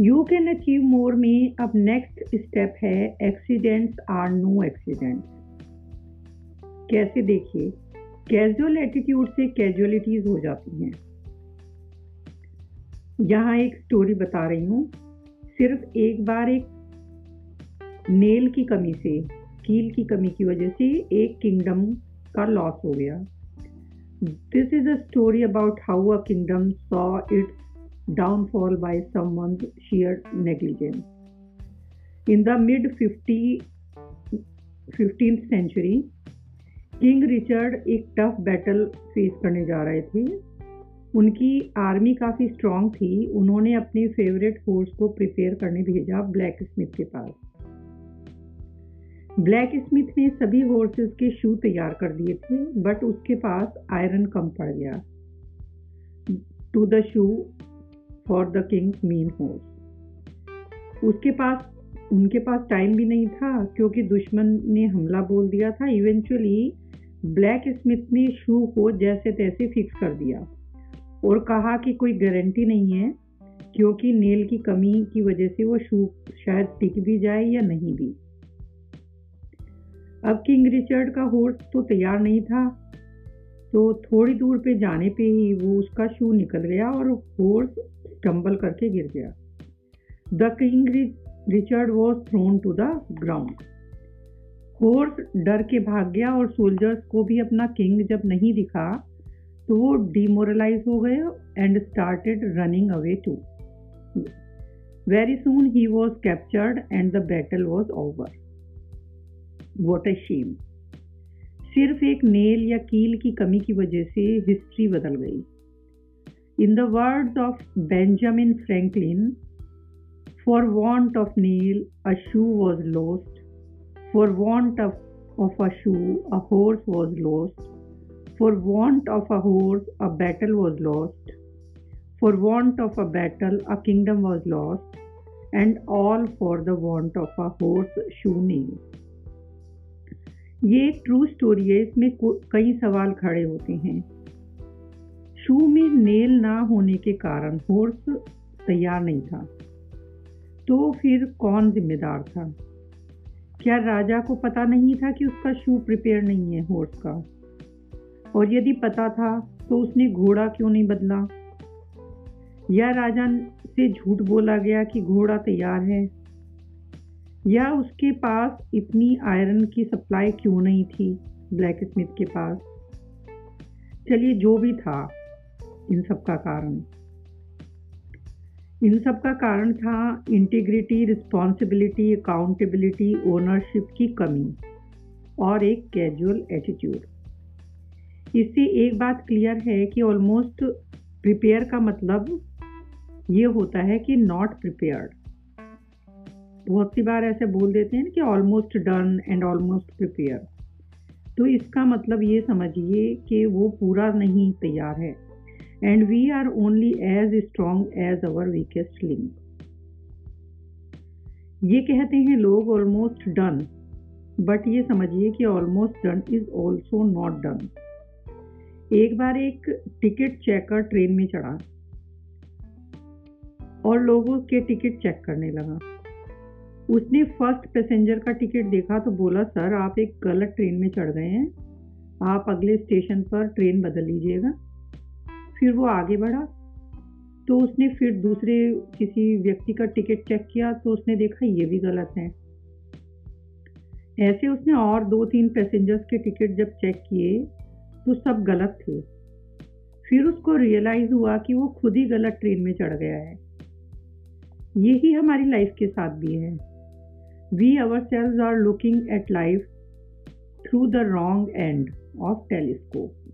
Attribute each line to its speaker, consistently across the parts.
Speaker 1: You can achieve more में अब next step है एक्सीडेंट्स आर नो एक्सीडेंट्स कैसे देखिए? कैजुअल एटीट्यूड से कैजुअलिटीज हो जाती हैं। यहाँ एक स्टोरी बता रही हूँ। सिर्फ़ एक बार एक नेल की कमी से, कील की कमी की वजह से एक किंगडम का लॉस हो गया। This is a story about how a kingdom saw its downfall by someone's sheer negligence. In the mid 50, 15th century, king Richard एक टफ बैटल फेस करने जा रहे थे। उनकी आर्मी काफ़ी स्ट्रांग थी। उन्होंने अपने फेवरेट फोर्स को प्रिपेयर करने भेजा ब्लैक स्मिथ के पास। ब्लैक स्मिथ ने सभी हॉर्सेस के शू तैयार कर दिए थे बट उसके पास आयरन कम पड़ गया। To the shoe for the king's mean horse उसके पास, उनके पास टाइम भी नहीं था, क्योंकि दुश्मन ने हमला बोल दिया था। इवेंचुअली ब्लैक स्मिथ ने शू को जैसे तैसे फिक्स कर दिया और कहा कि कोई गारंटी नहीं है, क्योंकि नेल की कमी की वजह से वो शू शायद टिक भी जाए या नहीं भी। अब किंग रिचर्ड का हॉर्स तो तैयार नहीं था तो थोड़ी दूर पे जाने पे ही वो उसका शू निकल गया और हॉर्स स्टम्बल करके गिर गया। The king Richard was thrown to the ground horse डर के भाग गया और सोल्जर्स को भी अपना किंग जब नहीं दिखा तो वो डिमोरलाइज हो गए and started running away to very soon he was captured and the battle was over what a shame सिर्फ़ एक नेल या कील की कमी की वजह से हिस्ट्री बदल गई। In the words of Benjamin Franklin, for want of nail, a shoe was lost. For want of, of a shoe, a horse was lost. For want of a horse, a battle was lost. For want of a battle, a kingdom was lost. And all for the want of a horse shoe nail. ये true story है इसमें कई सवाल खड़े होते हैं शू में nail ना होने के कारण हॉर्स तैयार नहीं था। तो फिर कौन जिम्मेदार था? क्या राजा को पता नहीं था कि उसका शू प्रिपेयर नहीं है हॉर्स का? और यदि पता था तो उसने घोड़ा क्यों नहीं बदला? या राजा से झूठ बोला गया कि घोड़ा तैयार है? या उसके पास इतनी आयरन की सप्लाई क्यों नहीं थी ब्लैक स्मिथ के पास? चलिए, जो भी था इन सब का कारण। इन सब का कारण था इंटीग्रिटी रिस्पॉन्सिबिलिटी अकाउंटेबिलिटी ओनरशिप की कमी और एक कैजुअल एटीट्यूड इससे एक बात क्लियर है कि ऑलमोस्ट प्रिपेयर का मतलब ये होता है कि नॉट प्रिपेयर्ड बहुत सी बार ऐसे बोल देते हैं कि almost done and almost prepare तो इसका मतलब ये समझिए कि वो पूरा नहीं तैयार है। And we are only as strong as our weakest link. ये कहते हैं लोग ऑलमोस्ट डन बट ये समझिए कि almost done is also not done एक बार एक टिकट चेकर ट्रेन में चढ़ा और लोगों के टिकट चेक करने लगा। उसने फ़र्स्ट पैसेंजर का टिकट देखा तो बोला, सर, आप एक गलत ट्रेन में चढ़ गए हैं। आप अगले स्टेशन पर ट्रेन बदल लीजिएगा। फिर वो आगे बढ़ा। तो उसने फिर दूसरे किसी व्यक्ति का टिकट चेक किया तो उसने देखा ये भी गलत है। ऐसे उसने और दो तीन पैसेंजर्स के टिकट जब चेक किए तो सब गलत थे। फिर उसको रियलाइज़ हुआ कि वो खुद ही गलत ट्रेन में चढ़ गया है। यही हमारी लाइफ के साथ भी है। We ourselves are looking at life through the wrong end of telescope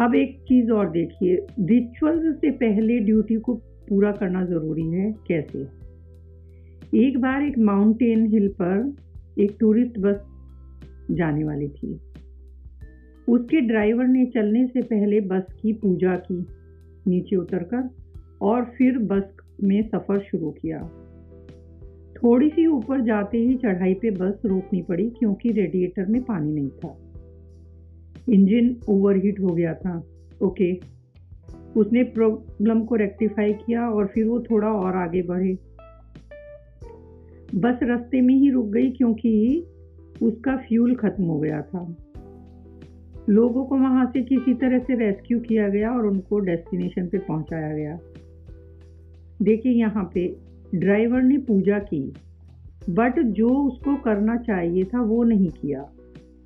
Speaker 1: अब एक चीज़ और देखिए रिचुअल्स से पहले ड्यूटी को पूरा करना ज़रूरी है, कैसे? एक बार एक माउंटेन हिल पर एक टूरिस्ट बस जाने वाली थी। उसके ड्राइवर ने चलने से पहले बस की पूजा की, नीचे उतरकर, और फिर बस में सफ़र शुरू किया। थोड़ी सी ऊपर जाते ही चढ़ाई पे बस रोकनी पड़ी, क्योंकि रेडिएटर में पानी नहीं था। इंजन ओवरहीट हो गया था। ओके उसने प्रॉब्लम को रेक्टिफाई किया और फिर वो थोड़ा और आगे बढ़े। बस रास्ते में ही रुक गई क्योंकि उसका फ्यूल खत्म हो गया था। लोगों को वहाँ से किसी तरह से रेस्क्यू किया गया और उनको डेस्टिनेशन पे पहुँचाया गया। देखिए यहाँ पे ड्राइवर ने पूजा की बट जो उसको करना चाहिए था वो नहीं किया।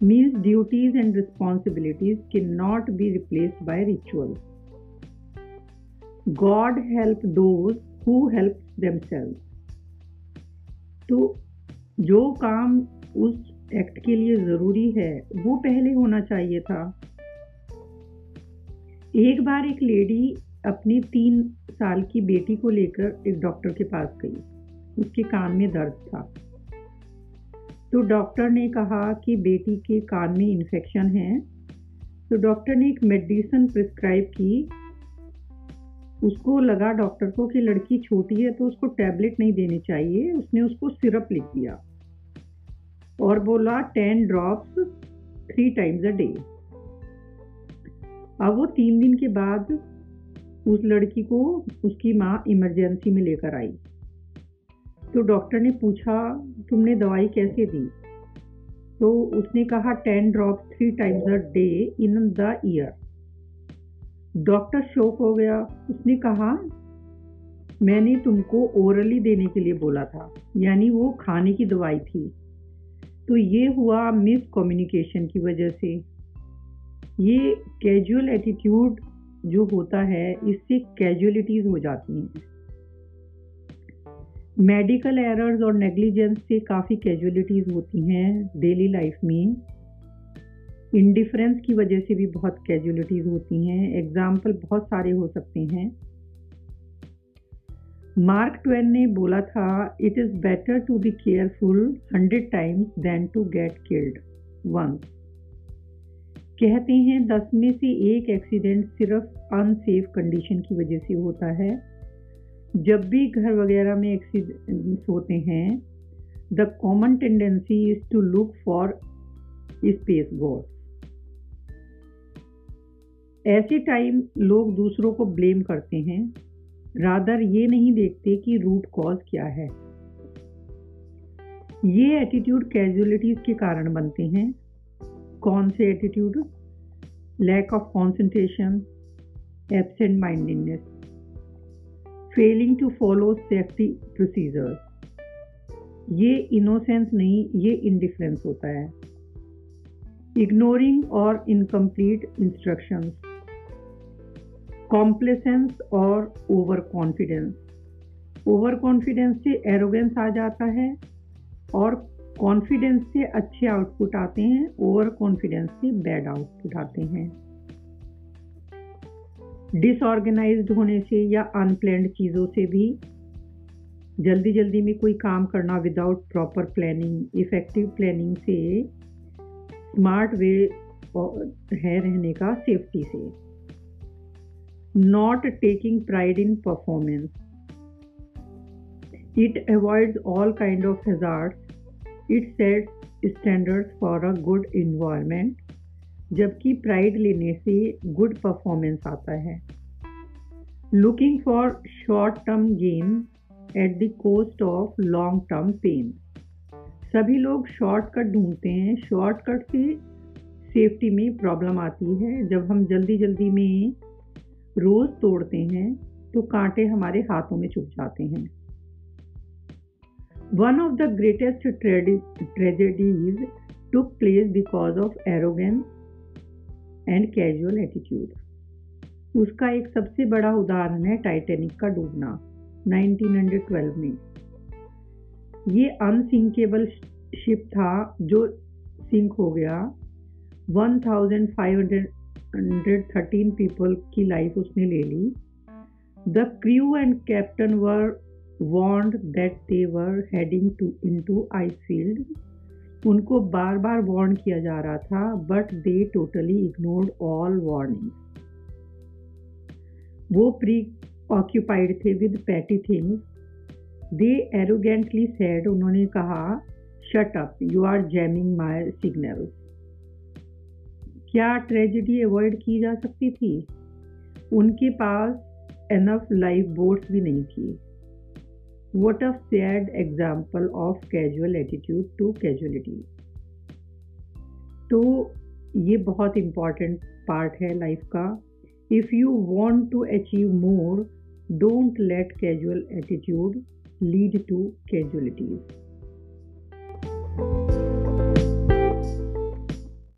Speaker 1: Duties and responsibilities can not be replaced by ritual God help those who help themselves तो जो काम उस एक्ट के लिए ज़रूरी है, वो पहले होना चाहिए था। एक बार एक लेडी अपनी तीन साल की बेटी को लेकर एक डॉक्टर के पास गई। उसके कान में दर्द था। तो डॉक्टर ने कहा कि बेटी के कान में इन्फेक्शन है। तो डॉक्टर ने एक मेडिसिन प्रिस्क्राइब की। उसको लगा डॉक्टर को कि लड़की छोटी है तो उसको टैबलेट नहीं देने चाहिए। उसने उसको सिरप लिख दिया। और बोला ten drops three times a day अब वो तीन दिन के बाद उस लड़की को उसकी माँ इमरजेंसी में लेकर आई। तो डॉक्टर ने पूछा तुमने दवाई कैसे दी? तो उसने कहा ten drop three times a day in the ear doctor shock हो गया। उसने कहा, मैंने तुमको ओरली देने के लिए बोला था, यानी वो खाने की दवाई थी। तो ये हुआ मिस कम्युनिकेशन की वजह से। ये कैजुअल एटीट्यूड जो होता है, इससे कैजुअलिटीज़ हो जाती हैं। मेडिकल एरर्स और नेग्लिजेंस से काफ़ी कैजुअलिटीज़ होती हैं डेली लाइफ में। इंडिफरेंस की वजह से भी बहुत कैजुअलिटीज़ होती हैं। एग्ज़ाम्पल बहुत सारे हो सकते हैं। मार्क ट्वेन ने बोला था it is better to be careful hundred times than to get killed once कहते हैं, दस में से एक एक्सीडेंट सिर्फ़ अनसेफ कंडीशन की वजह से होता है। जब भी घर वगैरह में एक्सीडेंट्स होते हैं the common tendency is to look for scapegoat ऐसे टाइम लोग दूसरों को ब्लेम करते हैं रादर ये नहीं देखते कि रूट कॉज क्या है। ये एटीट्यूड कैजुअलिटीज के कारण बनते हैं। कौन से attitude lack of concentration absent mindedness failing to follow safety procedures ये इनोसेंस नहीं, ये इनडिफरेंस होता है। इग्नोरिंग और इनकम्प्लीट इंस्ट्रक्शंस कॉम्प्लेसेंस और ओवर कॉन्फिडेंस ओवर कॉन्फिडेंस से एरोगेंस आ जाता है और कॉन्फिडेंस से अच्छे आउटपुट आते हैं ओवर कॉन्फिडेंस से बैड आउटपुट आते हैं। डिसऑर्गेनाइज होने से या अनप्लैंड चीज़ों से भी जल्दी जल्दी में कोई काम करना without proper planning effective planning से स्मार्ट वे है रहने का सेफ्टी से। Not taking pride in performance it avoid all kind of hazard it set standard for a good environment जबकि प्राइड लेने से गुड परफॉर्मेंस आता है. Looking for short term gain at the cost of long term pain सभी लोग shortcut ढूंढते हैं. Shortcut से सेफ्टी में प्रॉब्लम आती है. जब हम जल्दी जल्दी में रोज़ तोड़ते हैं तो कांटे हमारे हाथों में चुप जाते हैं. One of the greatest tragedies took place because of arrogance and casual attitude उसका एक सबसे बड़ा उदाहरण है टाइटेनिक का डूबना 1912 में। ये अनसिंकेबल शिप था जो सिंक हो गया। 1500 113 पीपल की लाइफ उसने ले ली। The crew and captain were warned that they were heading to into ice field उनको बार बार वार्न किया जा रहा था but they totally ignored all warning वो प्री ऑक्यूपाइड थे with petty things they arrogantly said उन्होंने कहा shut up you are jamming my signal क्या ट्रेजिडी अवॉइड की जा सकती थी? उनके पास एनफ लाइफ बोट्स भी नहीं थी। What a sad example of casual attitude to casualty तो ये बहुत इंपॉर्टेंट पार्ट है लाइफ का। If you want to achieve more don't let casual attitude lead to casualties